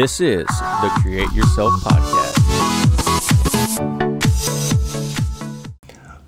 This is the Create Yourself Podcast.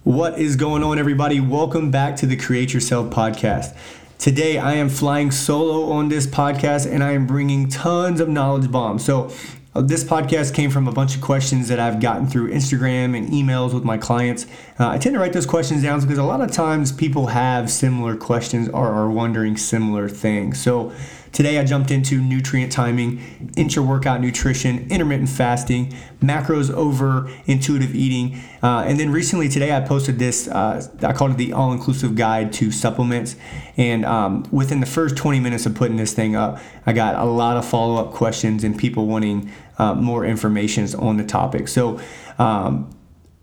What is going on, everybody? Welcome back to the Create Yourself Podcast. Today, I am flying solo on this podcast and I am bringing tons of knowledge bombs. So, uh, this podcast came from a bunch of questions that I've gotten through Instagram and emails with my clients. Uh, I tend to write those questions down because a lot of times people have similar questions or are wondering similar things. So, Today I jumped into nutrient timing, intra workout nutrition, intermittent fasting, macros over intuitive eating. Uh, and then recently today I posted this, uh, I called it the all inclusive guide to supplements. And um, within the first 20 minutes of putting this thing up, I got a lot of follow up questions and people wanting uh, more information on the topic. So, um,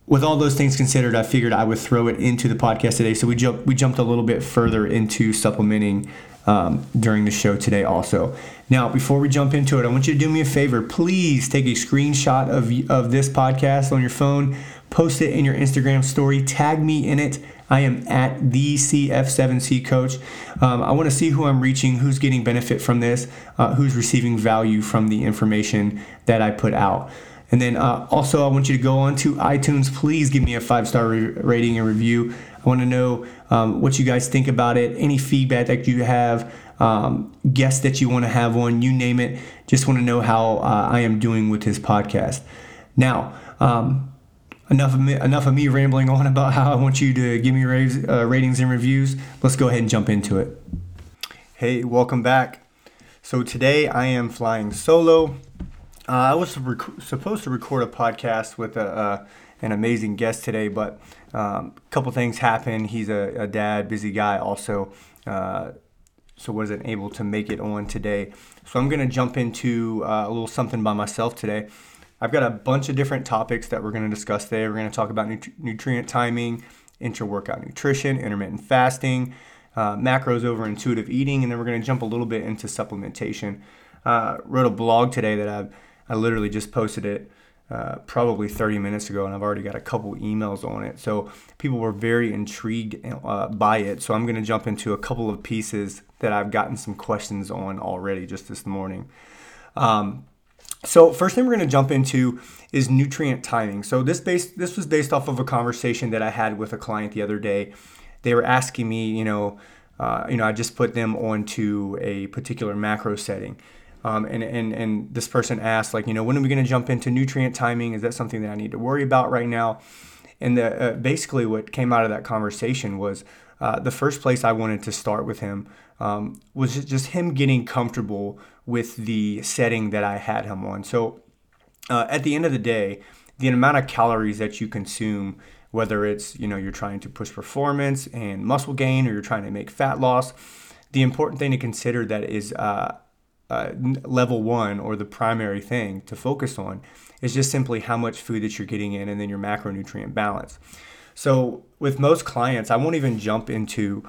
with all those things considered, I figured I would throw it into the podcast today. So we we jumped a little bit further into supplementing um, during the show today also. Now, before we jump into it, I want you to do me a favor. Please take a screenshot of, of this podcast on your phone, post it in your Instagram story, tag me in it. I am at the CF7C coach. Um, I want to see who I'm reaching, who's getting benefit from this, uh, who's receiving value from the information that I put out. And then uh, also, I want you to go on to iTunes. Please give me a five star re- rating and review. I want to know um, what you guys think about it, any feedback that you have, um, guests that you want to have on, you name it. Just want to know how uh, I am doing with this podcast. Now, um, enough of me, enough of me rambling on about how I want you to give me raise, uh, ratings and reviews. Let's go ahead and jump into it. Hey, welcome back. So today I am flying solo. Uh, I was rec- supposed to record a podcast with a, uh, an amazing guest today, but um, a couple things happened. He's a, a dad, busy guy also, uh, so wasn't able to make it on today. So I'm going to jump into uh, a little something by myself today. I've got a bunch of different topics that we're going to discuss today. We're going to talk about nutri- nutrient timing, intra workout nutrition, intermittent fasting, uh, macros over intuitive eating, and then we're going to jump a little bit into supplementation. Uh, wrote a blog today that I've I literally just posted it uh, probably 30 minutes ago, and I've already got a couple emails on it. So people were very intrigued uh, by it. So I'm going to jump into a couple of pieces that I've gotten some questions on already just this morning. Um, so first thing we're going to jump into is nutrient timing. So this based this was based off of a conversation that I had with a client the other day. They were asking me, you know, uh, you know, I just put them onto a particular macro setting. Um, and, and, and this person asked, like, you know, when are we going to jump into nutrient timing? Is that something that I need to worry about right now? And the, uh, basically, what came out of that conversation was uh, the first place I wanted to start with him um, was just him getting comfortable with the setting that I had him on. So uh, at the end of the day, the amount of calories that you consume, whether it's you know you're trying to push performance and muscle gain or you're trying to make fat loss, the important thing to consider that is uh, level one or the primary thing to focus on is just simply how much food that you're getting in and then your macronutrient balance. So, with most clients, I won't even jump into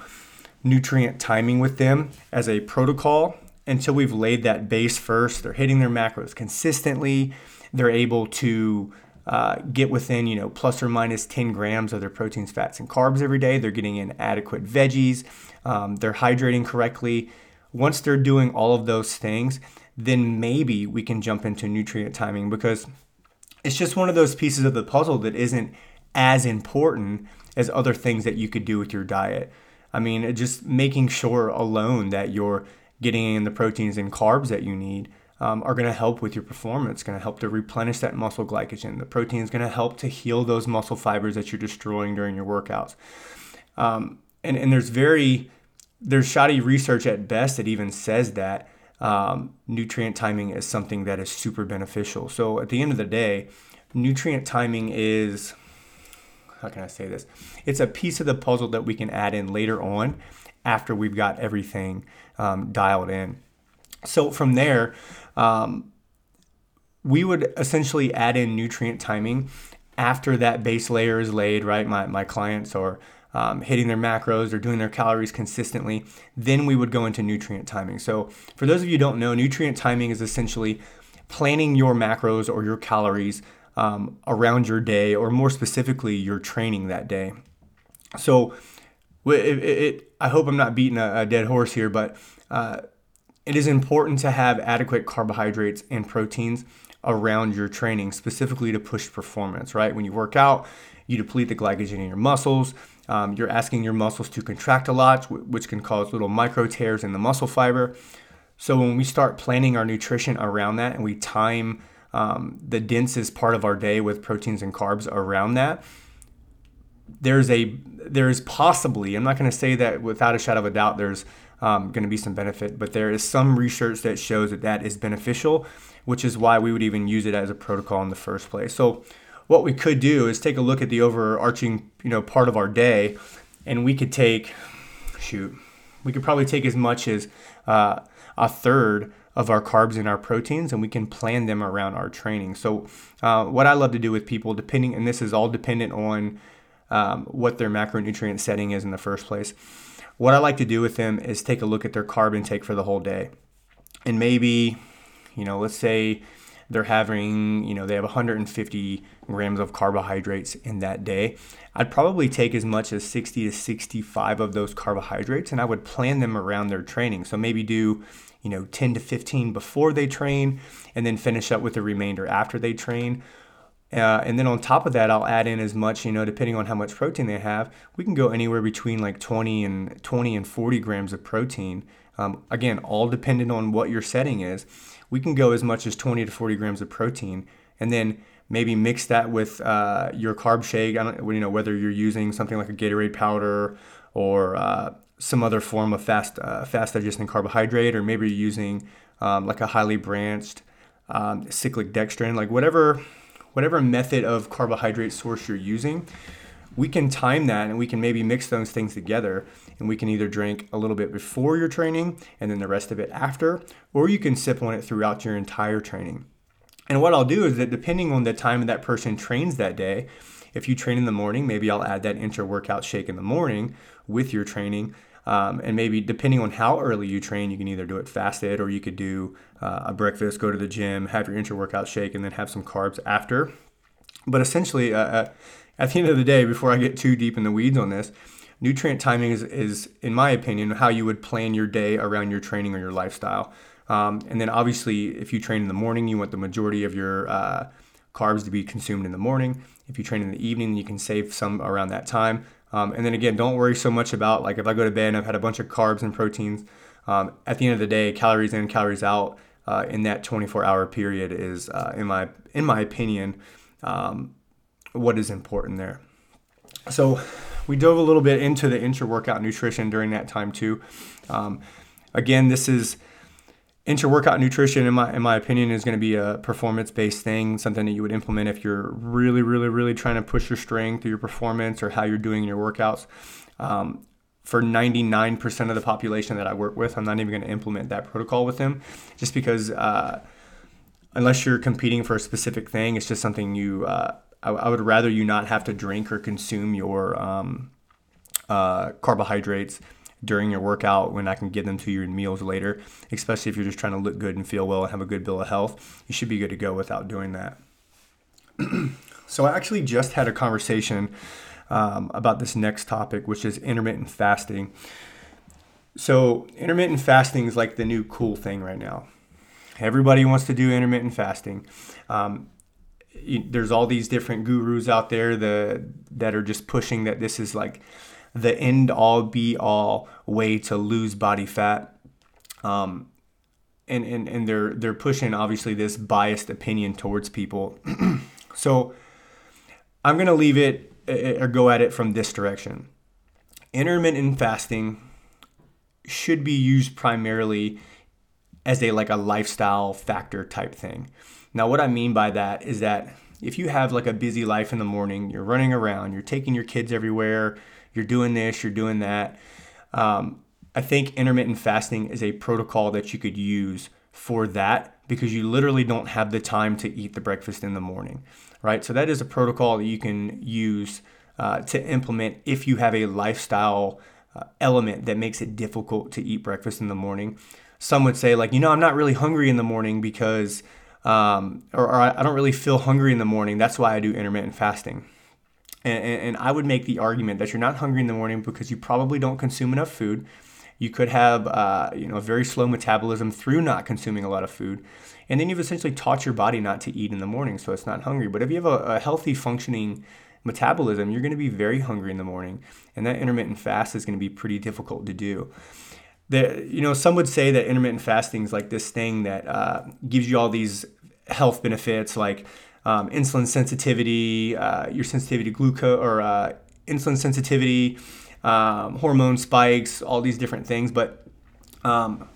nutrient timing with them as a protocol until we've laid that base first. They're hitting their macros consistently, they're able to uh, get within, you know, plus or minus 10 grams of their proteins, fats, and carbs every day. They're getting in adequate veggies. Um, they're hydrating correctly once they're doing all of those things, then maybe we can jump into nutrient timing because it's just one of those pieces of the puzzle that isn't as important as other things that you could do with your diet. I mean, just making sure alone that you're getting in the proteins and carbs that you need um, are going to help with your performance, going to help to replenish that muscle glycogen. The protein is going to help to heal those muscle fibers that you're destroying during your workouts. Um, and, and there's very there's shoddy research at best that even says that um, nutrient timing is something that is super beneficial. So at the end of the day, nutrient timing is how can I say this? It's a piece of the puzzle that we can add in later on after we've got everything um, dialed in. So from there, um, we would essentially add in nutrient timing after that base layer is laid, right? My, my clients are um, hitting their macros or doing their calories consistently, then we would go into nutrient timing. So, for those of you who don't know, nutrient timing is essentially planning your macros or your calories um, around your day, or more specifically, your training that day. So, it, it, I hope I'm not beating a, a, dead horse here, but uh, it is important to have adequate carbohydrates and proteins around your training, specifically to push performance, right? When you work out, you deplete the glycogen in your muscles. Um, you're asking your muscles to contract a lot, which can cause little micro tears in the muscle fiber. So when we start planning our nutrition around that and we time um, the densest part of our day with proteins and carbs around that, there's a there's possibly I'm not going to say that without a shadow of a doubt there's um, going to be some benefit, but there is some research that shows that that is beneficial, which is why we would even use it as a protocol in the first place. So what we could do is take a look at the overarching you know part of our day, and we could take shoot we could probably take as much as uh, a third of our carbs and our proteins and we can plan them around our training so uh, what i love to do with people depending and this is all dependent on um, what their macronutrient setting is in the first place. What I like to do with them is take a look at their carb intake for the whole day. And maybe, you know, let's say they're having, you know, they have 150 grams of carbohydrates in that day. I'd probably take as much as 60 to 65 of those carbohydrates and I would plan them around their training. So maybe do, you know, 10 to 15 before they train and then finish up with the remainder after they train uh, and then on top of that, I'll add in as much, you know, depending on how much protein they have. We can go anywhere between like 20 and 20 and 40 grams of protein. Um, again, all dependent on what your setting is. We can go as much as 20 to 40 grams of protein, and then maybe mix that with uh, your carb shake. I don't, you know, whether you're using something like a Gatorade powder or uh, some other form of fast uh, fast digesting carbohydrate, or maybe you're using um, like a highly branched um, cyclic dextrin, like whatever whatever method of carbohydrate source you're using, we can time that and we can maybe mix those things together and we can either drink a little bit before your training and then the rest of it after, or you can sip on it throughout your entire training. And what I'll do is that depending on the time that person trains that day, if you train in the morning, maybe I'll add that intra workout shake in the morning with your training. Um, and maybe depending on how early you train, you can either do it fasted or you could do uh, a breakfast, go to the gym, have your intra workout shake, and then have some carbs after. But essentially, uh, uh, at the end of the day, before I get too deep in the weeds on this, nutrient timing is, is, in my opinion, how you would plan your day around your training or your lifestyle. Um, and then obviously, if you train in the morning, you want the majority of your uh, carbs to be consumed in the morning. If you train in the evening, you can save some around that time. Um, and then again, don't worry so much about like if I go to bed and I've had a bunch of carbs and proteins. Um, at the end of the day, calories in, calories out uh, in that 24-hour period is, uh, in my in my opinion, um, what is important there. So we dove a little bit into the intra-workout nutrition during that time too. Um, again, this is intra-workout nutrition in my in my opinion is going to be a performance-based thing something that you would implement if you're really really really trying to push your strength or your performance or how you're doing your workouts um, for 99% of the population that i work with i'm not even going to implement that protocol with them just because uh, unless you're competing for a specific thing it's just something you uh, I, I, would rather you not have to drink or consume your um, uh, carbohydrates during your workout when I can get them to you in meals later, especially if you're just trying to look good and feel well and have a good bill of health. You should be good to go without doing that. so, I actually just had a conversation um, about this next topic, which is intermittent fasting. So, intermittent fasting is like the new cool thing right now. Everybody wants to do intermittent fasting. Um, there's all these different gurus out there the, that are just pushing that this is like the end all be all way to lose body fat. Um, and, and, and they're they're pushing obviously this biased opinion towards people. so I'm gonna leave it eh, eh, or go at it from this direction. Intermittent fasting should be used primarily as a like a lifestyle factor type thing. Now what I mean by that is that if you have like a busy life in the morning, you're running around, you're taking your kids everywhere, you're doing this, you're doing that. Um, I think intermittent fasting is a protocol that you could use for that because you literally don't have the time to eat the breakfast in the morning, right? So that is a protocol that you can use uh, to implement if you have a lifestyle uh, element that makes it difficult to eat breakfast in the morning. Some would say, like, you know, I'm not really hungry in the morning because, um, or, or I don't really feel hungry in the morning. That's why I do intermittent fasting. And, and, I would make the argument that you're not hungry in the morning because you probably don't consume enough food. You could have uh, you know a very slow metabolism through not consuming a lot of food, and then you've essentially taught your body not to eat in the morning, so it's not hungry. But if you have a, a healthy functioning metabolism, you're going to be very hungry in the morning, and that intermittent fast is going to be pretty difficult to do. You know, some would say that intermittent fasting is like this thing that uh, gives you all these health benefits, like um, insulin sensitivity, uh, your sensitivity to glucose or uh, insulin sensitivity, um, hormone spikes, all these different things. But um,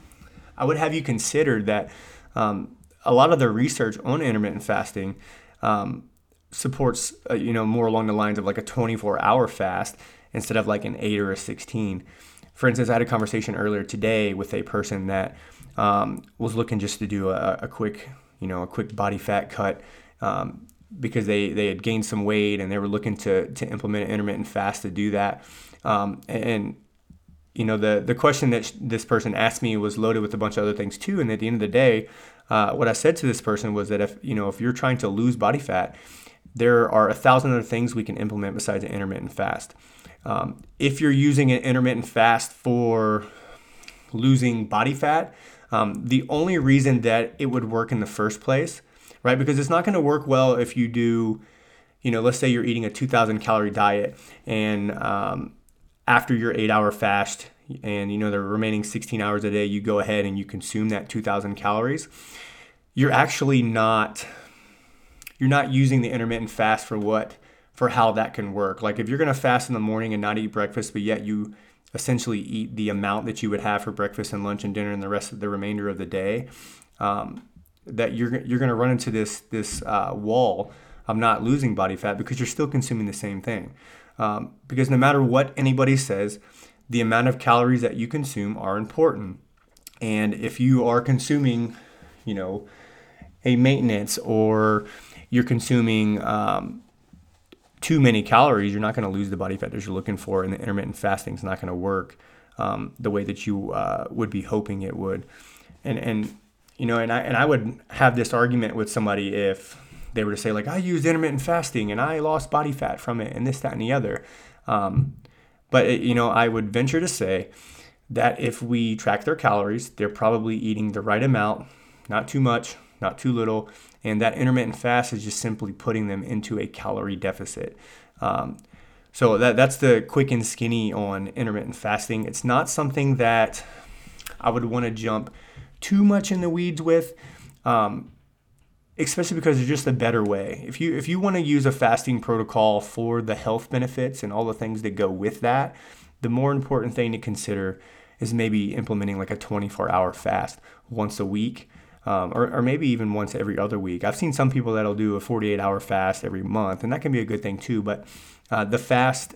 I would have you consider that um, a lot of the research on intermittent fasting um, supports uh, you know more along the lines of like a 24 hour fast instead of like an 8 or a 16 for instance i had a conversation earlier today with a person that um, was looking just to do a, a, quick you know a quick body fat cut um, because they, they had gained some weight and they were looking to, to implement intermittent fast to do that um, and you know the, the question that this person asked me was loaded with a bunch of other things too and at the end of the day uh, what i said to this person was that if you know if you're trying to lose body fat there are a thousand other things we can implement besides an intermittent fast. Um, if you're using an intermittent fast for losing body fat, um, the only reason that it would work in the first place, right? Because it's not going to work well if you do, you know, let's say you're eating a 2,000 calorie diet and um, after your eight hour fast and you know the remaining 16 hours a day, you go ahead and you consume that 2,000 calories. You're actually not you're not using the intermittent fast for what for how that can work. Like if you're going to fast in the morning and not eat breakfast, but yet you essentially eat the amount that you would have for breakfast and lunch and dinner and the rest of the remainder of the day, um, that you're you're going to run into this this uh, wall of not losing body fat because you're still consuming the same thing. Um, because no matter what anybody says, the amount of calories that you consume are important. And if you are consuming, you know, a maintenance or you're consuming um, too many calories, you're not going to lose the body fat that you're looking for, and the intermittent fasting is not going to work um, the way that you uh, would be hoping it would. And and you know, and I and I would have this argument with somebody if they were to say like I used intermittent fasting and I lost body fat from it, and this, that, and the other. Um, but it, you know, I would venture to say that if we track their calories, they're probably eating the right amount, not too much, not too little. And that intermittent fast is just simply putting them into a calorie deficit. Um, so that, that's the quick and skinny on intermittent fasting. It's not something that I would want to jump too much in the weeds with, um, especially because it's just a better way. If you if you want to use a fasting protocol for the health benefits and all the things that go with that, the more important thing to consider is maybe implementing like a 24 hour fast once a week um, or, or maybe even once every other week. I've seen some people that'll do a 48 hour fast every month, and that can be a good thing too. But uh, the fast,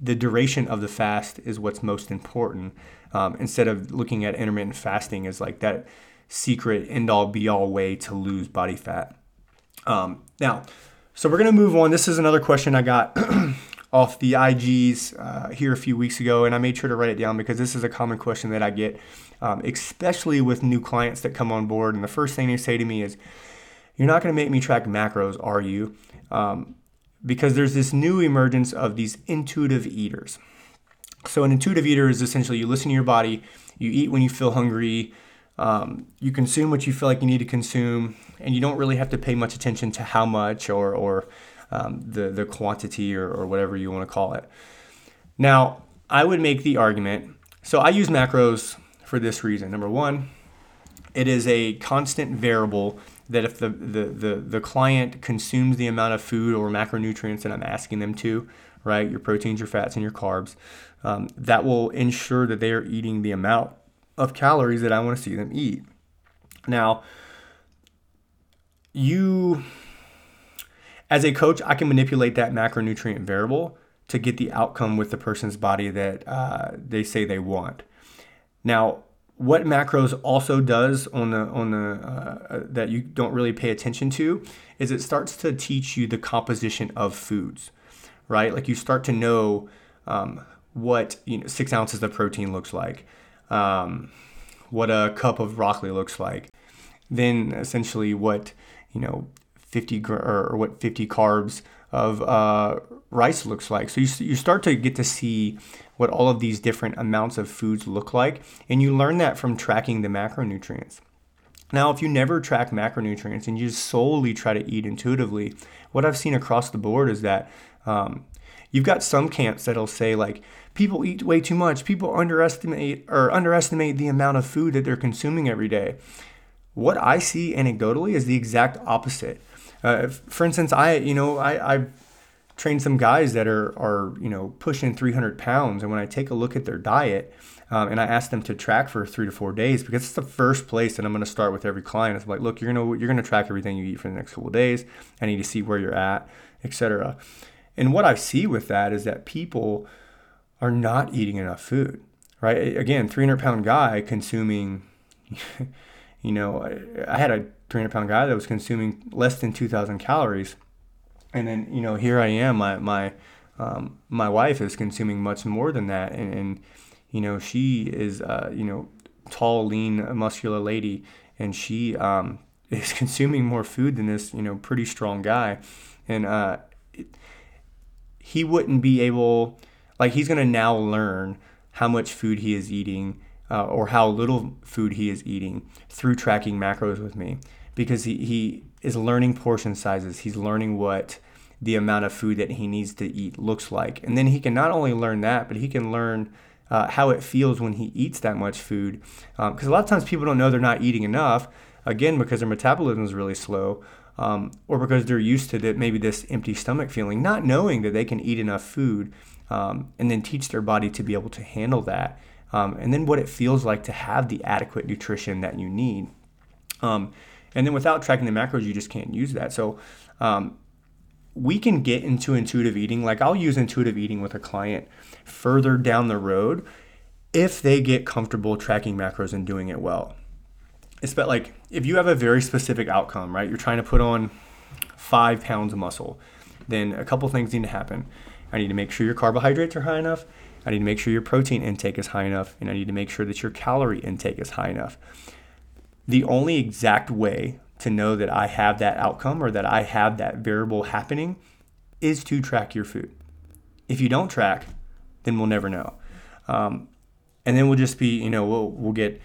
the duration of the fast is what's most important. Um, instead of looking at intermittent fasting as like that secret end all be all way to lose body fat. Um, now, so we're gonna move on. This is another question I got off the IGs uh, here a few weeks ago, and I made sure to write it down because this is a common question that I get um, especially with new clients that come on board. And the first thing they say to me is, You're not going to make me track macros, are you? Um, because there's this new emergence of these intuitive eaters. So, an intuitive eater is essentially you listen to your body, you eat when you feel hungry, um, you consume what you feel like you need to consume, and you don't really have to pay much attention to how much or, or um, the, the quantity or, or whatever you want to call it. Now, I would make the argument so I use macros for this reason. Number one, it is a constant variable that if the, the, the, the client consumes the amount of food or macronutrients that I'm asking them to, right, your proteins, your fats, and your carbs, um, that will ensure that they are eating the amount of calories that I want to see them eat. Now, you, as a coach, I can manipulate that macronutrient variable to get the outcome with the person's body that uh, they say they want. Now, what macros also does on the on the uh, uh, that you don't really pay attention to is it starts to teach you the composition of foods, right? Like you start to know um, what you know six ounces of protein looks like, um, what a cup of broccoli looks like, then essentially what you know 50 gr- or what 50 carbs of uh, rice looks like. So you, you start to get to see what all of these different amounts of foods look like, and you learn that from tracking the macronutrients. Now, if you never track macronutrients and you just solely try to eat intuitively, what I've seen across the board is that um, you've got some camps that'll say like people eat way too much, people underestimate or underestimate the amount of food that they're consuming every day. What I see anecdotally is the exact opposite. Uh, for instance, I you know I I've trained some guys that are are you know pushing 300 pounds, and when I take a look at their diet um, and I ask them to track for three to four days because it's the first place that I'm going to start with every client. It's like, look, you're gonna you're gonna track everything you eat for the next couple days. I need to see where you're at, etc. And what I see with that is that people are not eating enough food, right? Again, 300 pound guy consuming, you know, I had a 300 pound guy that was consuming less than 2,000 calories, and then you know here I am, my my um, my wife is consuming much more than that, and, and you know, she is, uh, you know, tall, lean, muscular lady, and she um, is consuming more food than this, you know, pretty strong guy. And uh, it, he wouldn't be able, like, he's going to now learn how much food he is eating uh, or how little food he is eating through tracking macros with me because he, he is learning portion sizes. He's learning what the amount of food that he needs to eat looks like. And then he can not only learn that, but he can learn uh, how it feels when he eats that much food. Because um, a lot of times people don't know they're not eating enough, again, because their metabolism is really slow. Um, or because they're used to that maybe this empty stomach feeling, not knowing that they can eat enough food, um, and then teach their body to be able to handle that, um, and then what it feels like to have the adequate nutrition that you need. Um, and then without tracking the macros, you just can't use that. So um, we can get into intuitive eating. Like I'll use intuitive eating with a client further down the road if they get comfortable tracking macros and doing it well. It's about like if you have a very specific outcome, right? You're trying to put on five pounds of muscle, then a couple things need to happen. I need to make sure your carbohydrates are high enough. I need to make sure your protein intake is high enough, and I need to make sure that your calorie intake is high enough. The only exact way to know that I have that outcome or that I have that variable happening is to track your food. If you don't track, then we'll never know. Um, and then we'll just be, you know, we'll, we'll get,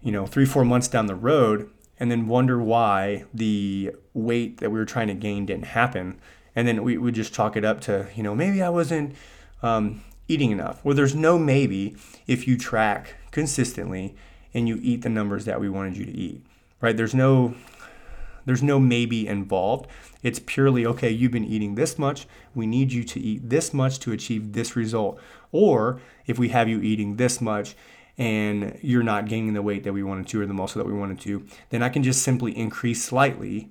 you know, three, four months down the road and then wonder why the weight that we were trying to gain didn't happen. And then we would just chalk it up to, you know, maybe I wasn't um, eating enough. Well, there's no maybe if you track consistently and you eat the numbers that we wanted you to eat, right? There's no there's no maybe involved. It's purely, okay, you've been eating this much. We need you to eat this much to achieve this result. Or if we have you eating this much and you're not gaining the weight that we wanted to or the muscle that we wanted to, then I can just simply increase slightly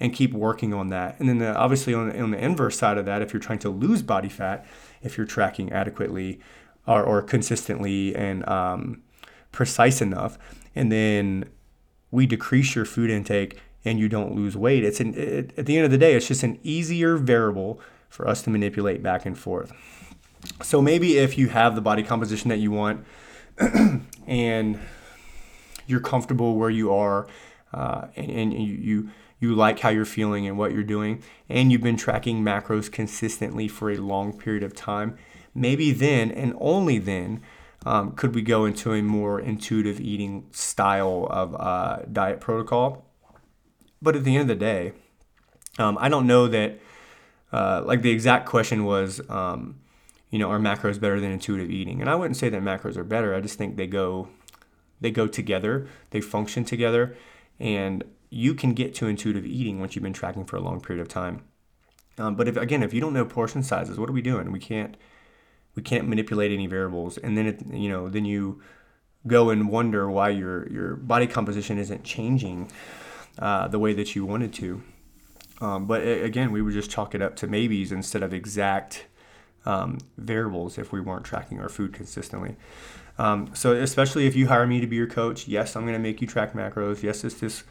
and keep working on that. And then the, obviously on the, on the inverse side of that, if you're trying to lose body fat, if you're tracking adequately or, or consistently and um, precise enough, and then we decrease your food intake and you don't lose weight. It's an, it, at the end of the day, it's just an easier variable for us to manipulate back and forth. So maybe if you have the body composition that you want and you're comfortable where you are uh, and, and you, you you like how you're feeling and what you're doing, and you've been tracking macros consistently for a long period of time, maybe then and only then um, could we go into a more intuitive eating style of uh, diet protocol but at the end of the day, um, I don't know that. Uh, like the exact question was, um, you know, are macros better than intuitive eating? And I wouldn't say that macros are better. I just think they go, they go together. They function together, and you can get to intuitive eating once you've been tracking for a long period of time. Um, but if again, if you don't know portion sizes, what are we doing? We can't, we can't manipulate any variables, and then it, you know, then you go and wonder why your your body composition isn't changing uh, the way that you wanted to. Um, but again, we would just chalk it up to maybes instead of exact um, variables if we weren't tracking our food consistently. Um, so especially if you hire me to be your coach, yes, I'm going to make you track macros. Yes, it's this.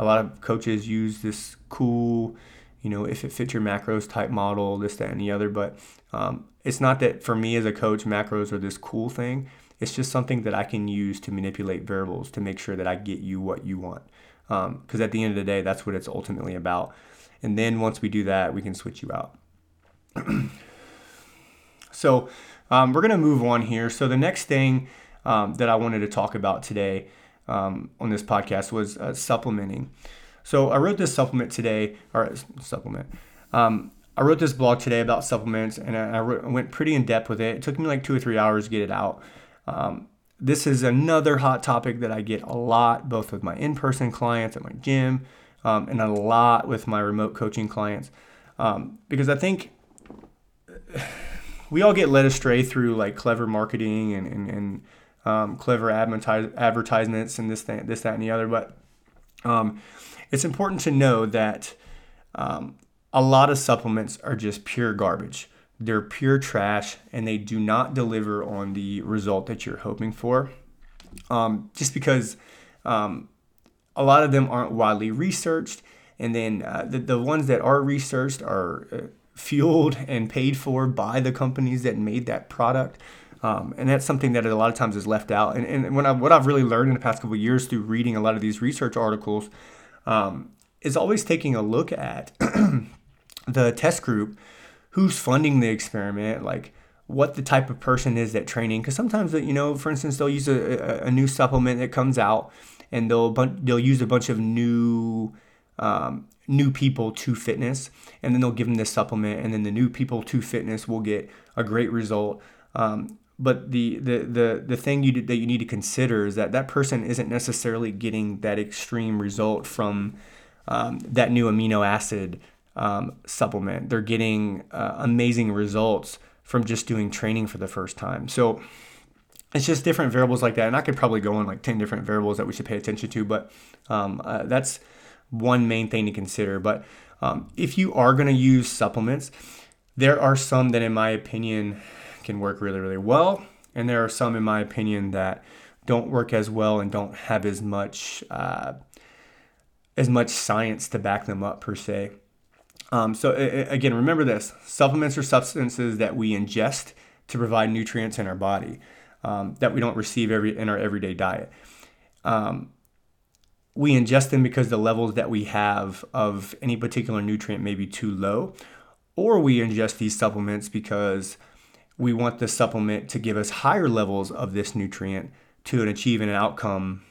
A lot of coaches use this cool, you know, if it fits your macros type model, this, that, and the other. But um, it's not that for me as a coach, macros are this cool thing. It's just something that I can use to manipulate variables to make sure that I get you what you want because um, at the end of the day, that's what it's ultimately about. And then once we do that, we can switch you out. so um, we're going to move on here. So the next thing um, that I wanted to talk about today um, on this podcast was uh, supplementing. So I wrote this supplement today, or supplement. Um, I wrote this blog today about supplements, and I, I, went pretty in depth with it. It took me like two or three hours to get it out. Um, this is another hot topic that I get a lot, both with my in-person clients at my gym, um, and a lot with my remote coaching clients, um, because I think we all get led astray through like clever marketing and and, and um, clever advertisements and this thing, this that and the other. But um, it's important to know that um, a lot of supplements are just pure garbage. They're pure trash and they do not deliver on the result that you're hoping for. Um, just because um, a lot of them aren't widely researched, and then uh, the, the ones that are researched are uh, fueled and paid for by the companies that made that product. Um, and that's something that a lot of times is left out. And, and when I, what I've really learned in the past couple years through reading a lot of these research articles um, is always taking a look at the test group, who's funding the experiment, like what the type of person is that training. Because sometimes, you know, for instance, they'll use a, a, new supplement that comes out, and they'll they'll use a bunch of new um, new people to fitness, and then they'll give them this supplement, and then the new people to fitness will get a great result. Um, but the, the the the thing you that you need to consider is that that person isn't necessarily getting that extreme result from um, that new amino acid um, supplement. They're getting uh, amazing results from just doing training for the first time. So it's just different variables like that. And I could probably go on like 10 different variables that we should pay attention to, but um, uh, that's one main thing to consider. But um, if you are going to use supplements, there are some that, in my opinion, can work really, really well. And there are some, in my opinion, that don't work as well and don't have as much uh, as much science to back them up per se. Um, so again, remember this: supplements are substances that we ingest to provide nutrients in our body um, that we don't receive every in our everyday diet. Um, we ingest them because the levels that we have of any particular nutrient may be too low, or we ingest these supplements because we want the supplement to give us higher levels of this nutrient to achieve an outcome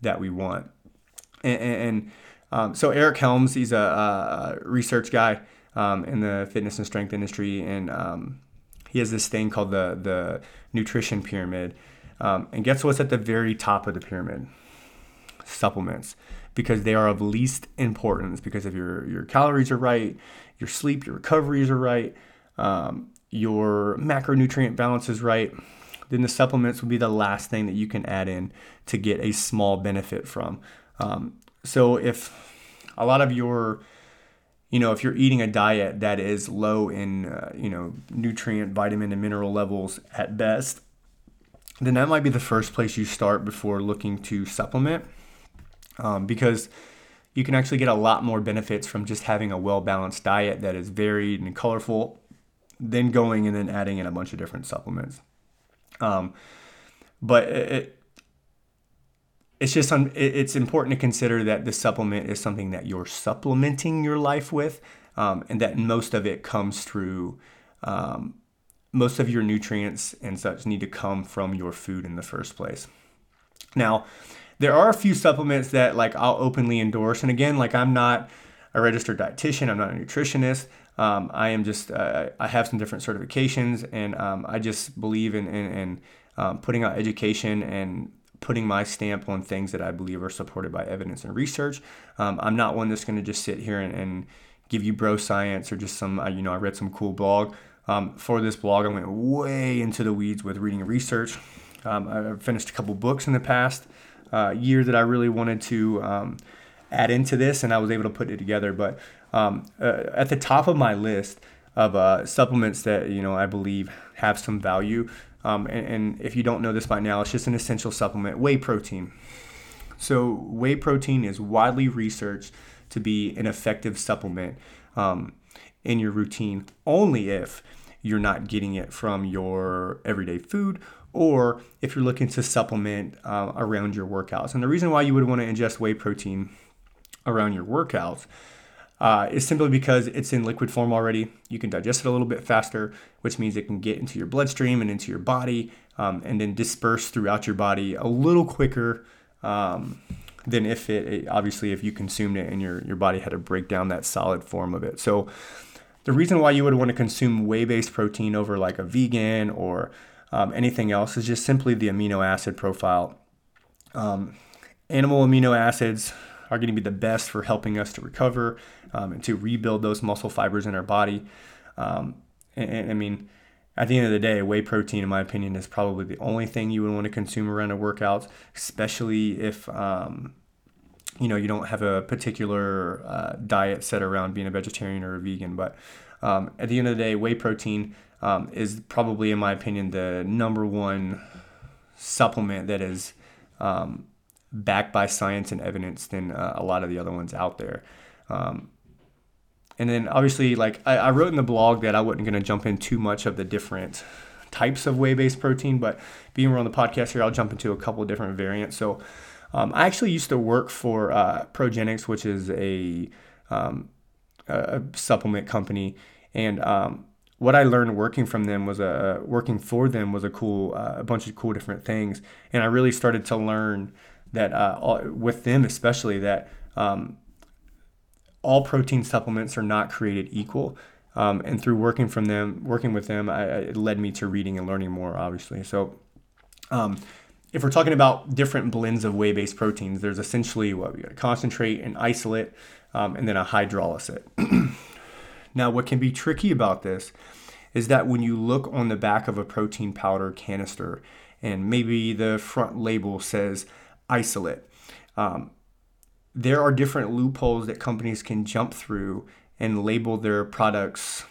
that we want. And, and um, so Eric Helms, he's a, a research guy um, in the fitness and strength industry, and um, he has this thing called the the nutrition pyramid. Um, and guess what's at the very top of the pyramid? Supplements, because they are of least importance. Because if your your calories are right, your sleep, your recoveries are right, um, your macronutrient balance is right, then the supplements will be the last thing that you can add in to get a small benefit from. Um, so if a lot of your you know if you're eating a diet that is low in uh, you know nutrient vitamin and mineral levels at best then that might be the first place you start before looking to supplement um, because you can actually get a lot more benefits from just having a well balanced diet that is varied and colorful than going and then adding in a bunch of different supplements um, but it, it's just un, it's important to consider that the supplement is something that you're supplementing your life with, um, and that most of it comes through. Um, most of your nutrients and such need to come from your food in the first place. Now, there are a few supplements that like I'll openly endorse, and again, like I'm not a registered dietitian, I'm not a nutritionist. Um, I am just uh, I have some different certifications, and um, I just believe in in, in um, putting out education and putting my stamp on things that I believe are supported by evidence and research. Um, I'm not one that's going to just sit here and, and, give you bro science or just some, uh, you know, I read some cool blog. Um, for this blog, I went way into the weeds with reading research. Um, I finished a couple books in the past uh, year that I really wanted to add into this, and I was able to put it together. But um, uh, at the top of my list of uh, supplements that you know I believe have some value um, and, and, if you don't know this by now, it's just an essential supplement whey protein. So, whey protein is widely researched to be an effective supplement um, in your routine only if you're not getting it from your everyday food or if you're looking to supplement uh, around your workouts. And the reason why you would want to ingest whey protein around your workouts uh, is simply because it's in liquid form already. You can digest it a little bit faster, which means it can get into your bloodstream and into your body um, and then disperse throughout your body a little quicker um, than if it, obviously if you consumed it and your, your body had to break down that solid form of it. So the reason why you would want to consume whey-based protein over like a vegan or um, anything else is just simply the amino acid profile. Um, animal amino acids are going to be the best for helping us to recover um, and to rebuild those muscle fibers in our body. Um, and, and, I mean, at the end of the day, whey protein, in my opinion, is probably the only thing you would want to consume around a workout, especially if um, you know you don't have a particular uh, diet set around being a vegetarian or a vegan. But um, at the end of the day, whey protein um, is probably, in my opinion, the number one supplement that is um, backed by science and evidence than uh, a lot of the other ones out there. Um, and then obviously, like I, I, wrote in the blog that I wasn't going to jump in too much of the different types of whey-based protein, but being we're on the podcast here, I'll jump into a couple of different variants. So um, I actually used to work for uh, Progenex, which is a, um, a supplement company, and um, what I learned working from them was a working for them was a cool uh, a bunch of cool different things, and I really started to learn that uh, with them especially that um, all protein supplements are not created equal. Um, and through working from them, working with them, I, it led me to reading and learning more, obviously. So, um, if we're talking about different blends of whey-based proteins, there's essentially what we got: a concentrate, an isolate, um, and then a hydrolysate. now, what can be tricky about this is that when you look on the back of a protein powder canister, and maybe the front label says isolate. Um, there are different loopholes that companies can jump through and label their products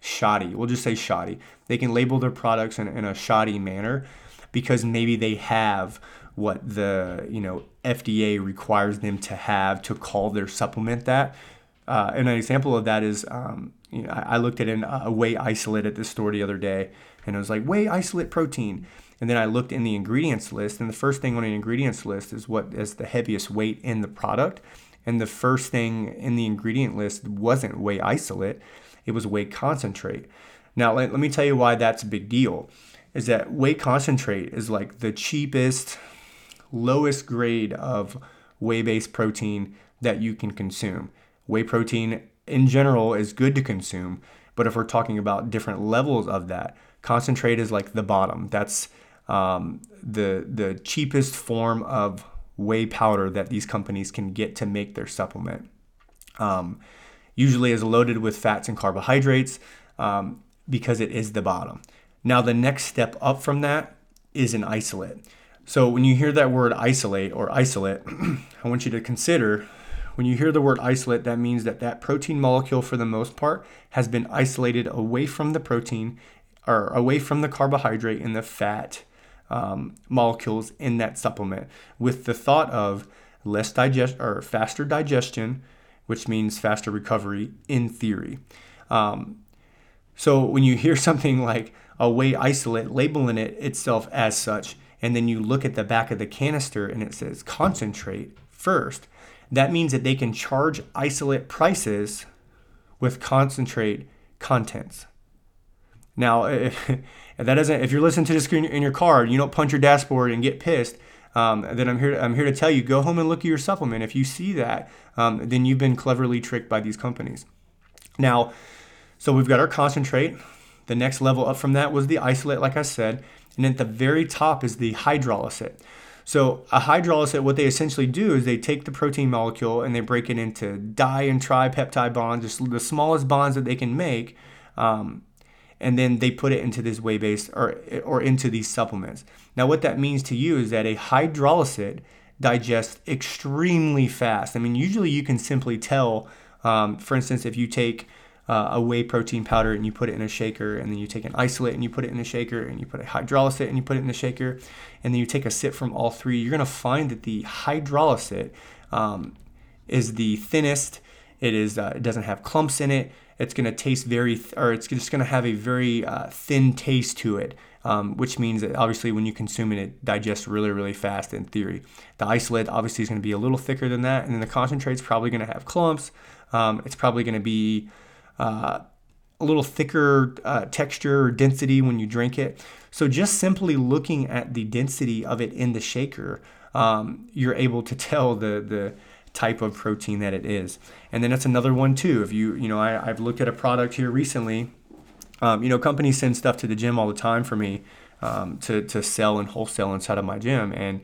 shoddy. We'll just say shoddy. They can label their products in, in a shoddy manner because maybe they have what the you know FDA requires them to have to call their supplement that. Uh, and an example of that is, um, you know, I, I looked at an, a whey isolate at the store the other day, and it was like whey isolate protein. And then I looked in the ingredients list, and the first thing on the ingredients list is what is the heaviest weight in the product. And the first thing in the ingredient list wasn't whey isolate, it was whey concentrate. Now, let, let me tell you why that's a big deal. Is that whey concentrate is like the cheapest, lowest grade of whey based protein that you can consume. Whey protein in general is good to consume, but if we're talking about different levels of that, concentrate is like the bottom. That's um, the the cheapest form of whey powder that these companies can get to make their supplement. Um, usually is loaded with fats and carbohydrates um, because it is the bottom. Now the next step up from that is an isolate. So when you hear that word isolate or isolate, I want you to consider when you hear the word isolate, that means that that protein molecule, for the most part, has been isolated away from the protein or away from the carbohydrate and the fat um, molecules in that supplement with the thought of less digest or faster digestion, which means faster recovery in theory. Um, so when you hear something like a whey isolate labeling it itself as such, and then you look at the back of the canister and it says concentrate first, that means that they can charge isolate prices with concentrate contents. Now, if that doesn't, if you're listening to this in your car, you don't punch your dashboard and get pissed. Um, then I'm here. I'm here to tell you: go home and look at your supplement. If you see that, um, then you've been cleverly tricked by these companies. Now, so we've got our concentrate. The next level up from that was the isolate, like I said, and at the very top is the hydrolysate. So a hydrolysate, what they essentially do is they take the protein molecule and they break it into di and tripeptide bonds, just the smallest bonds that they can make. Um, and then they put it into this whey based or or into these supplements. Now, what that means to you is that a hydrolysate digests extremely fast. I mean, usually you can simply tell. Um, for instance, if you take uh, a whey protein powder and you put it in a shaker, and then you take an isolate and you put it in a shaker, and you put a hydrolysate and you put it in a shaker, and then you take a sip from all three, you're gonna find that the hydrolysate um, is the thinnest. It is. Uh, it doesn't have clumps in it it's going to taste very, th- or it's just going to have a very uh, thin taste to it. Um, which means that obviously when you consume it, it digests really, really fast in theory. The isolate obviously is going to be a little thicker than that, and then the concentrate's probably going to have clumps. Um, it's probably going to be uh, a little thicker uh, texture or density when you drink it. So just simply looking at the density of it in the shaker, um, you're able to tell the the type of protein that it is. And then that's another one too. If you you know I, I've looked at a product here recently. Um, you know companies send stuff to the gym all the time for me um, to to sell and wholesale inside of my gym and.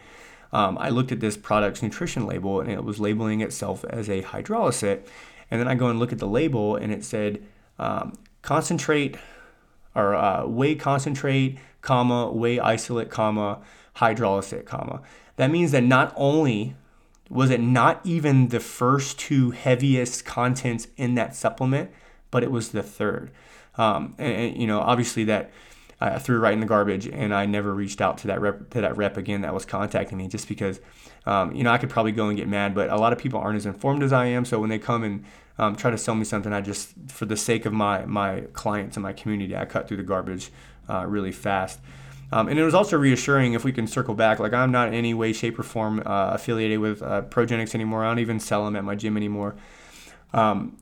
Um, I looked at this product's nutrition label and it was labeling itself as a hydrolysate. And then I go and look at the label and it said um, concentrate or uh, whey concentrate, comma, whey isolate, comma, hydrolysate, comma. That means that not only was it not even the first two heaviest contents in that supplement, but it was the third. Um, and, and, you know, obviously that I threw right in the garbage, and I never reached out to that rep to that rep again that was contacting me, just because, um, you know, I could probably go and get mad, but a lot of people aren't as informed as I am. So when they come and um, try to sell me something, I just, for the sake of my my clients and my community, I cut through the garbage uh, really fast. Um, and it was also reassuring if we can circle back. Like I'm not in any way, shape, or form uh, affiliated with uh, Progenex anymore. I don't even sell them at my gym anymore. Um,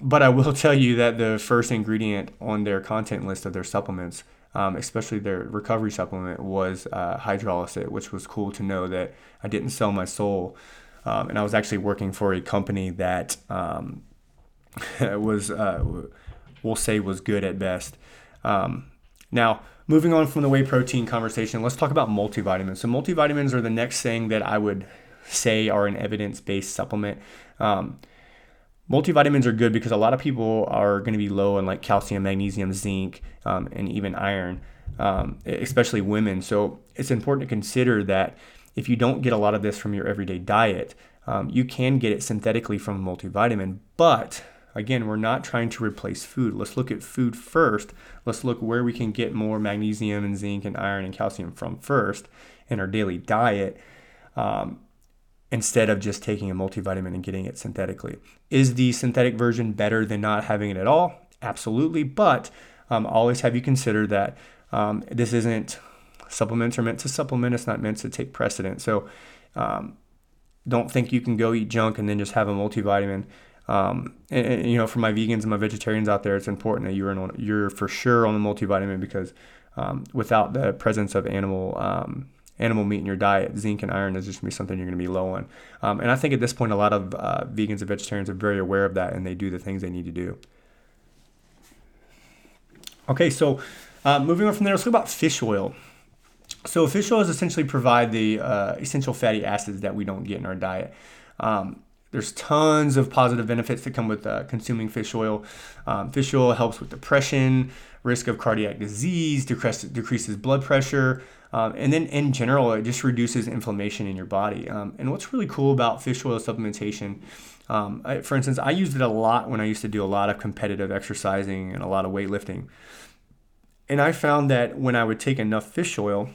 but I will tell you that the first ingredient on their content list of their supplements, um, especially their recovery supplement, was uh, which was cool to know that I didn't sell my soul. Um, and I was actually working for a company that um, was, uh, we'll say, was good at best. Um, now, moving on from the whey protein conversation, let's talk about multivitamins. So, multivitamins are the next thing that I would say are an evidence based supplement. Um, multivitamins are good because a lot of people are going to be low in like calcium, magnesium, zinc, um, and even iron, um, especially women. So, it's important to consider that if you don't get a lot of this from your everyday diet, um, you can get it synthetically from a multivitamin, but Again, we're not trying to replace food. Let's look at food first. Let's look where we can get more magnesium and zinc and iron and calcium from first in our daily diet um, instead of just taking a multivitamin and getting it synthetically. Is the synthetic version better than not having it at all? Absolutely. But um, always have you consider that um, this isn't supplements are meant to supplement, it's not meant to take precedent. So um, don't think you can go eat junk and then just have a multivitamin. Um, and, and, you know, for my vegans and my vegetarians out there, it's important that you're on, you're for sure on the multivitamin because um, without the presence of animal um, animal meat in your diet, zinc and iron is just gonna be something you're gonna be low on. Um, and I think at this point, a lot of uh, vegans and vegetarians are very aware of that, and they do the things they need to do. Okay, so uh, moving on from there, let's talk about fish oil. So fish oils essentially provide the uh, essential fatty acids that we don't get in our diet. Um, there's tons of positive benefits that come with uh, consuming fish oil. Um, fish oil helps with depression, risk of cardiac disease, decrease, decreases blood pressure, um, and then in general, it just reduces inflammation in your body. Um, and what's really cool about fish oil supplementation, um, I, for instance, I used it a lot when I used to do a lot of competitive exercising and a lot of weightlifting. And I found that when I would take enough fish oil,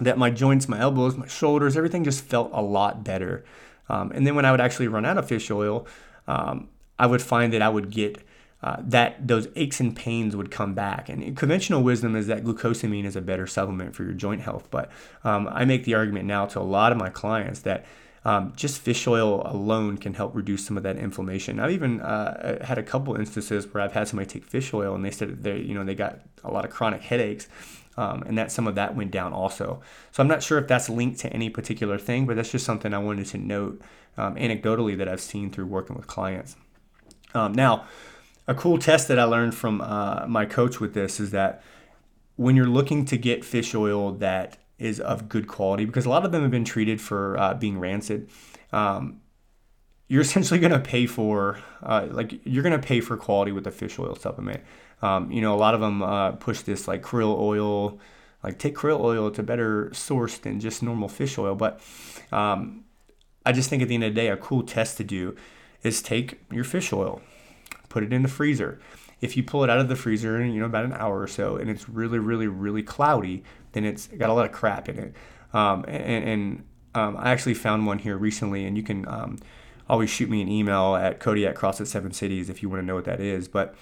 that my joints, my elbows, my shoulders, everything just felt a lot better. Um, and then when I would actually run out of fish oil, um, I would find that I would get uh, that those aches and pains would come back. And conventional wisdom is that glucosamine is a better supplement for your joint health. But um, I make the argument now to a lot of my clients that um, just fish oil alone can help reduce some of that inflammation. I've even uh, had a couple instances where I've had somebody take fish oil and they said they, you know, they got a lot of chronic headaches um, and that some of that went down also. So I'm not sure if that's linked to any particular thing, but that's just something I wanted to note um, anecdotally that I've seen through working with clients. Um, now, a cool test that I learned from uh, my coach with this is that when you're looking to get fish oil that is of good quality, because a lot of them have been treated for uh, being rancid, um, you're essentially going to pay for uh, like you're going to pay for quality with a fish oil supplement. Um, you know, a lot of them uh, push this like krill oil, like take krill oil. It's a better source than just normal fish oil. But um, I just think at the end of the day, a cool test to do is take your fish oil, put it in the freezer. If you pull it out of the freezer in you know about an hour or so, and it's really, really, really cloudy, then it's got a lot of crap in it. Um, and, and um, I actually found one here recently, and you can. Um, always shoot me an email at Cody at CrossFit Seven Cities if you want to know what that is. But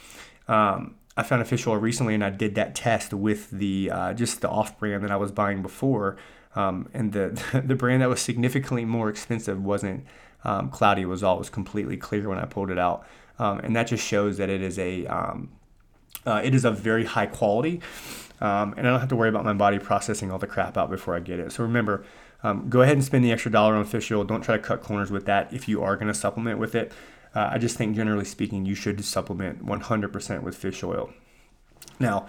um, I found official recently, and I did that test with the uh, just the off brand that I was buying before, um, and the the brand that was significantly more expensive wasn't um, cloudy. It was all was completely clear when I pulled it out, um, and that just shows that it is a um, uh, it is a very high quality, um, and I don't have to worry about my body processing all the crap out before I get it. So remember, um, go ahead and spend the extra dollar on official. Don't try to cut corners with that if you are going to supplement with it. Uh, I just think generally speaking, you should supplement 100% with fish oil. Now,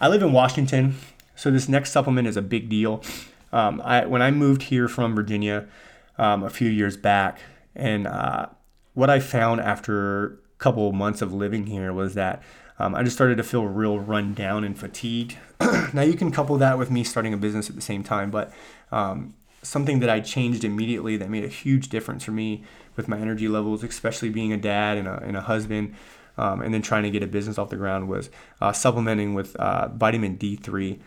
I live in Washington, so this next supplement is a big deal. Um, I, when I moved here from Virginia um, a few years back, and uh, what I found after a couple months of living here was that um, I just started to feel real run down and fatigued. now you can couple that with me starting a business at the same time, but um, something that I changed immediately that made a huge difference for me with my energy levels, especially being a dad and a, and a husband, um, and then trying to get a business off the ground was uh, supplementing with uh, vitamin D3.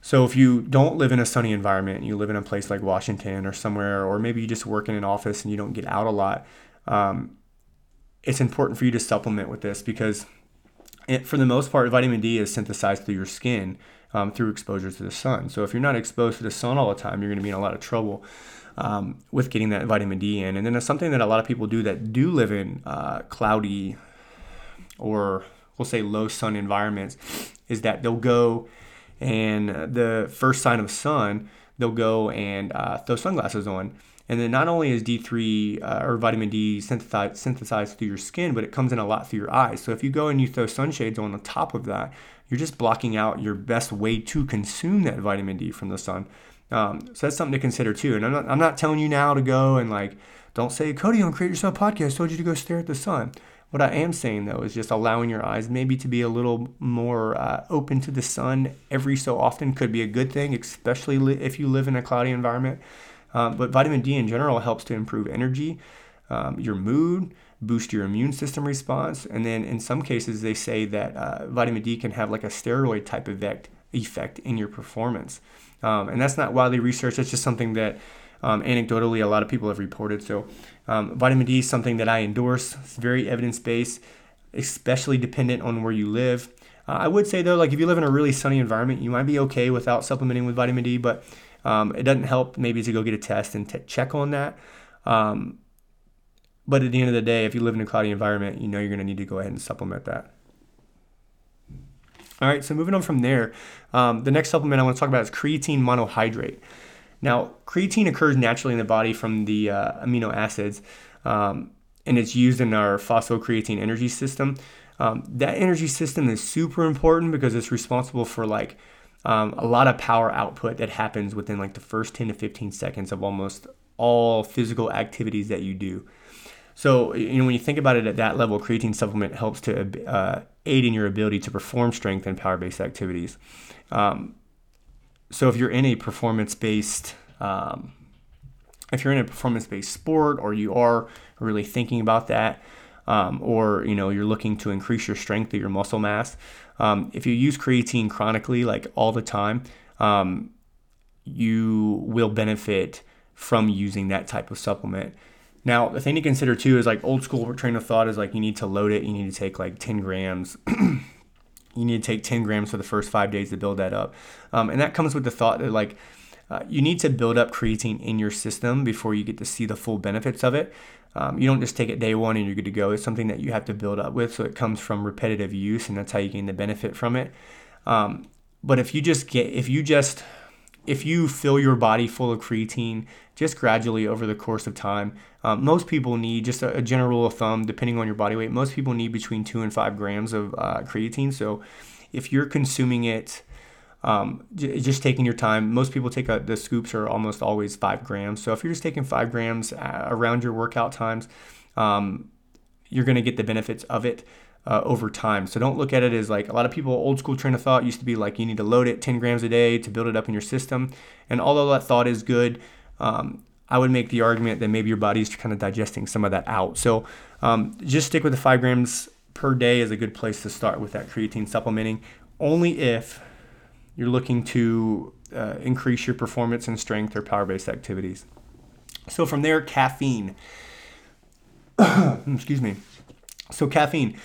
So if you don't live in a sunny environment, and you live in a place like Washington or somewhere, or maybe you just work in an office and you don't get out a lot, um, it's important for you to supplement with this because it, for the most part, vitamin D is synthesized through your skin um, through exposure to the sun. So if you're not exposed to the sun all the time, you're going to be in a lot of trouble um, with getting that vitamin D in. And then it's something that a lot of people do that do live in uh, cloudy or we'll say low sun environments is that they'll go and the first sign of sun, they'll go and uh, throw sunglasses on. And then not only is D3 uh, or vitamin D synthesized, synthesized through your skin, but it comes in a lot through your eyes. So if you go and you throw sunshades on the top of that, you're just blocking out your best way to consume that vitamin D from the sun. Um, so that's something to consider too. And I'm not, I'm not telling you now to go and like, don't say, Cody on Create Yourself podcast told you to go stare at the sun. What I am saying though is just allowing your eyes maybe to be a little more uh, open to the sun every so often could be a good thing, especially li- if you live in a cloudy environment. Um, but vitamin D in general helps to improve energy, um, your mood, boost your immune system response, and then in some cases they say that uh, vitamin D can have like a steroid type effect effect in your performance. Um, and that's not widely researched. It's just something that um, anecdotally a lot of people have reported. So um, vitamin D is something that I endorse. It's very evidence based, especially dependent on where you live. Uh, I would say though, like if you live in a really sunny environment, you might be okay without supplementing with vitamin D, but um, it doesn't help maybe to go get a test and t- check on that. Um, but at the end of the day, if you live in a cloudy environment, you know you're going to need to go ahead and supplement that. All right, so moving on from there, um, the next supplement I want to talk about is creatine monohydrate. Now, creatine occurs naturally in the body from the uh, amino acids, um, and it's used in our phosphocreatine energy system. Um, that energy system is super important because it's responsible for like um, a lot of power output that happens within like the first 10 to 15 seconds of almost all physical activities that you do. So, you know, when you think about it at that level, creatine supplement helps to uh, aid in your ability to perform strength and power based activities. Um, so, if you're in a performance based, um, if you're in a performance based sport or you are really thinking about that, um, or you know you're looking to increase your strength or your muscle mass, um, if you use creatine chronically, like all the time, um, you will benefit from using that type of supplement. Now, the thing to consider too is like old school train of thought is like you need to load it, you need to take like 10 grams. you need to take 10 grams for the first five days to build that up. Um, and that comes with the thought that like uh, you need to build up creatine in your system before you get to see the full benefits of it. Um, you don't just take it day one and you're good to go. It's something that you have to build up with. So it comes from repetitive use, and that's how you gain the benefit from it. Um, but if you just get, if you just, if you fill your body full of creatine just gradually over the course of time, um, most people need just a, a, general rule of thumb, depending on your body weight. Most people need between two and five grams of uh, creatine. So if you're consuming it um, j- just taking your time. Most people take a, the scoops are almost always five grams. So if you're just taking five grams uh, around your workout times, um, you're going to get the benefits of it. Uh, over time. So don't look at it as like a lot of people, old school train of thought used to be like you need to load it 10 grams a day to build it up in your system. And although that thought is good, um, I would make the argument that maybe your body's kind of digesting some of that out. So um, just stick with the five grams per day is a good place to start with that creatine supplementing. Only if you're looking to uh, increase your performance and strength or power based activities. So, from there, caffeine. Excuse me. So, caffeine.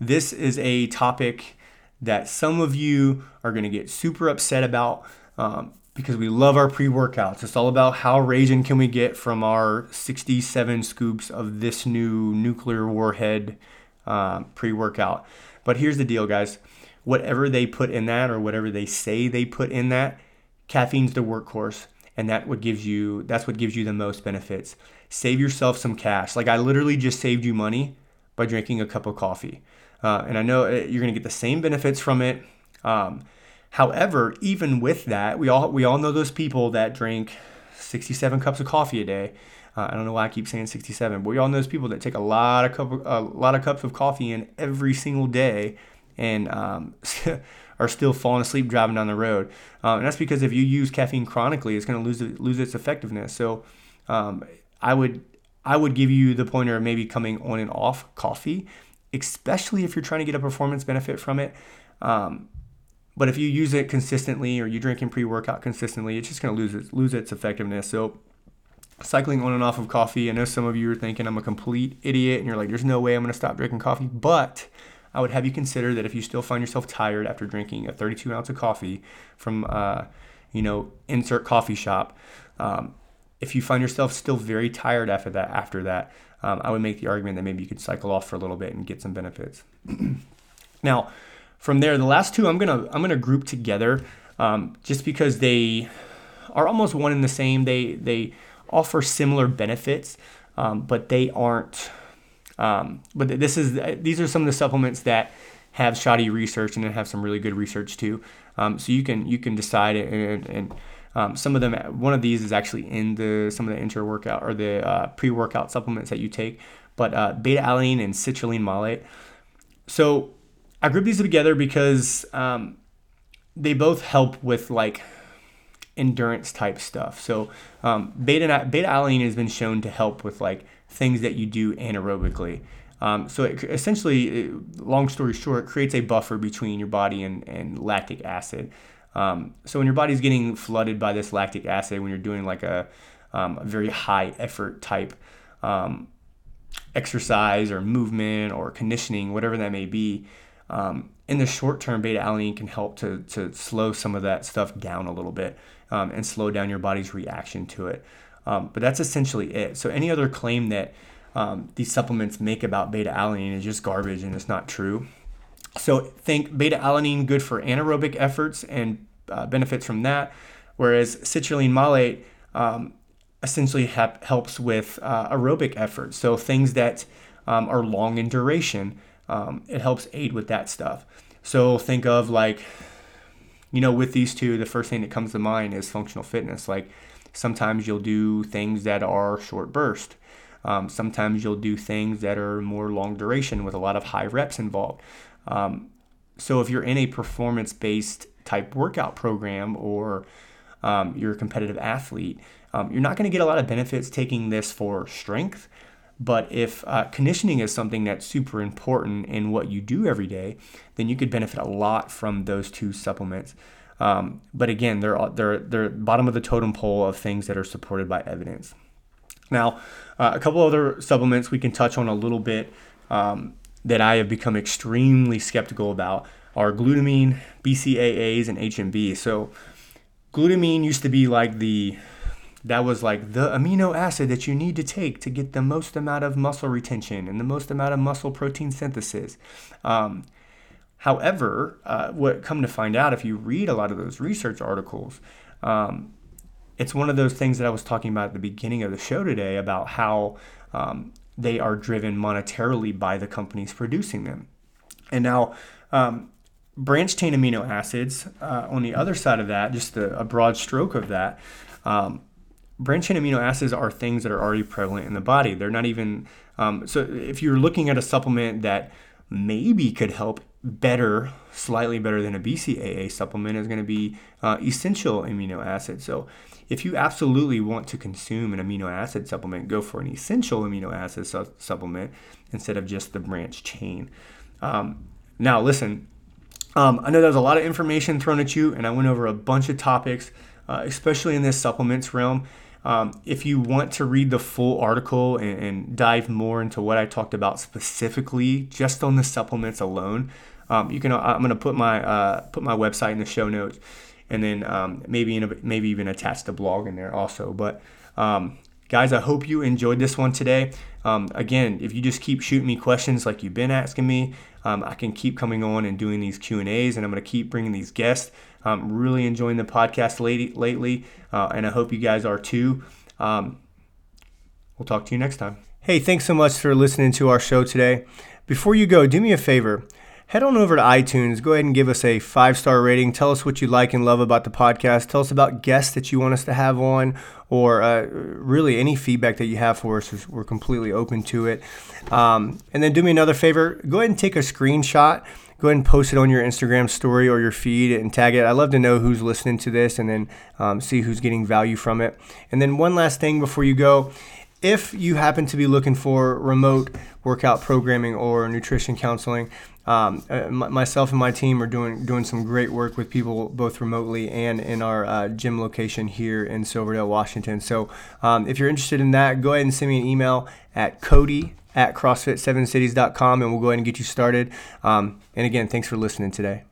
This is a topic that some of you are going to get super upset about um, because we love our pre workouts. It's all about how raging can we get from our 67 scoops of this new nuclear warhead uh, pre workout. But here's the deal, guys whatever they put in that or whatever they say they put in that, caffeine's the workhorse. And that what gives you that's what gives you the most benefits. Save yourself some cash. Like I literally just saved you money by drinking a cup of coffee. Uh, and I know uh, you're to get the same benefits from it. Um, however, even with that, we all we all know those people that drink 67 cups of coffee a day. Uh, I don't know why I keep saying 67, but we all know those people that take a lot of cup a lot of cups of coffee in every single day and um, are still falling asleep driving down the road. Um, and that's because if you use caffeine chronically, it's going to lose lose its effectiveness. So um, I would I would give you the pointer of maybe coming on and off coffee, especially if you're trying to get a performance benefit from it. Um, but if you use it consistently or you're drinking pre-workout consistently, it's just going to lose its lose its effectiveness. So cycling on and off of coffee. I know some of you are thinking I'm a complete idiot and you're like, there's no way I'm going to stop drinking coffee. But I would have you consider that if you still find yourself tired after drinking a 32 ounce of coffee from, uh, you know, insert coffee shop, um, if you find yourself still very tired after that, after that, um, I would make the argument that maybe you could cycle off for a little bit and get some benefits. now, from there, the last two I'm gonna I'm gonna group together, um, just because they are almost one and the same. They they offer similar benefits, um, but they aren't um, but this is these are some of the supplements that have shoddy research and then have some really good research too. Um, so you can you can decide and, and um, some of them one of these is actually in the some of the intra workout or the uh, pre workout supplements that you take. But uh, beta alanine and citrulline malate. So I group these together because um, they both help with like endurance type stuff. So um, beta beta alanine has been shown to help with like things that you do anaerobically. Um, so it, essentially, it, long story short, creates a buffer between your body and, and lactic acid. Um, so when your body's getting flooded by this lactic acid, when you're doing like a, um, a very high effort type um, exercise or movement or conditioning, whatever that may be, um, in the short term, beta alanine can help to, to slow some of that stuff down a little bit um, and slow down your body's reaction to it. Um, but that's essentially it. So any other claim that um, these supplements make about beta alanine is just garbage and it's not true. So think beta alanine good for anaerobic efforts and uh, benefits from that, whereas citrulline malate um, essentially ha- helps with uh, aerobic efforts. So things that um, are long in duration, um, it helps aid with that stuff. So think of like, you know, with these two, the first thing that comes to mind is functional fitness. Like Sometimes you'll do things that are short burst. Um, sometimes you'll do things that are more long duration with a lot of high reps involved. Um, so if you're in a performance based type workout program or um, you're a competitive athlete, um, you're not going to get a lot of benefits taking this for strength. But if uh, conditioning is something that's super important in what you do every day, then you could benefit a lot from those two supplements. Um, but again, they're, they're, they're bottom of the totem pole of things that are supported by evidence. Now, uh, a couple other supplements we can touch on a little bit um, that I have become extremely skeptical about are glutamine, BCAAs, and HMB. So, glutamine used to be like the that was like the amino acid that you need to take to get the most amount of muscle retention and the most amount of muscle protein synthesis. Um, However, uh, what come to find out, if you read a lot of those research articles, um, it's one of those things that I was talking about at the beginning of the show today about how um, they are driven monetarily by the companies producing them. And now, um, branched chain amino acids, uh, on the other side of that, just a, a broad stroke of that, um, branched chain amino acids are things that are already prevalent in the body. They're not even, um, so if you're looking at a supplement that maybe could help better, slightly better than a BCAA supplement is going to be uh, essential amino acid. So if you absolutely want to consume an amino acid supplement, go for an essential amino acid su- supplement instead of just the branch chain. Um, now, listen, um, I know there's a lot of information thrown at you, and I went over a bunch of topics, uh, especially in this supplements realm. Um, if you want to read the full article and, and, dive more into what I talked about specifically, just on the supplements alone, um, you can. I'm going to put my uh, put my website in the show notes, and then um, maybe a, maybe even attach the blog in there also. But um, guys, I hope you enjoyed this one today. Um, again, if you just keep shooting me questions like you've been asking me, um, I can keep coming on and doing these Q and A's, and I'm going to keep bringing these guests. I'm really enjoying the podcast lately, lately uh, and I hope you guys are too. Um, we'll talk to you next time. Hey, thanks so much for listening to our show today. Before you go, do me a favor head on over to iTunes. Go ahead and give us a five star rating. Tell us what you like and love about the podcast. Tell us about guests that you want us to have on, or uh, really any feedback that you have for us. We're completely open to it. Um, and then do me another favor go ahead and take a screenshot. Go ahead and post it on your Instagram story or your feed and tag it. I'd love to know who's listening to this and then um, see who's getting value from it. And then, one last thing before you go if you happen to be looking for remote workout programming or nutrition counseling, um, uh, myself and my team are doing doing some great work with people both remotely and in our uh, gym location here in Silverdale, Washington. So um, if you're interested in that, go ahead and send me an email at Cody at CrossFit7cities.com and we'll go ahead and get you started. Um, and again, thanks for listening today.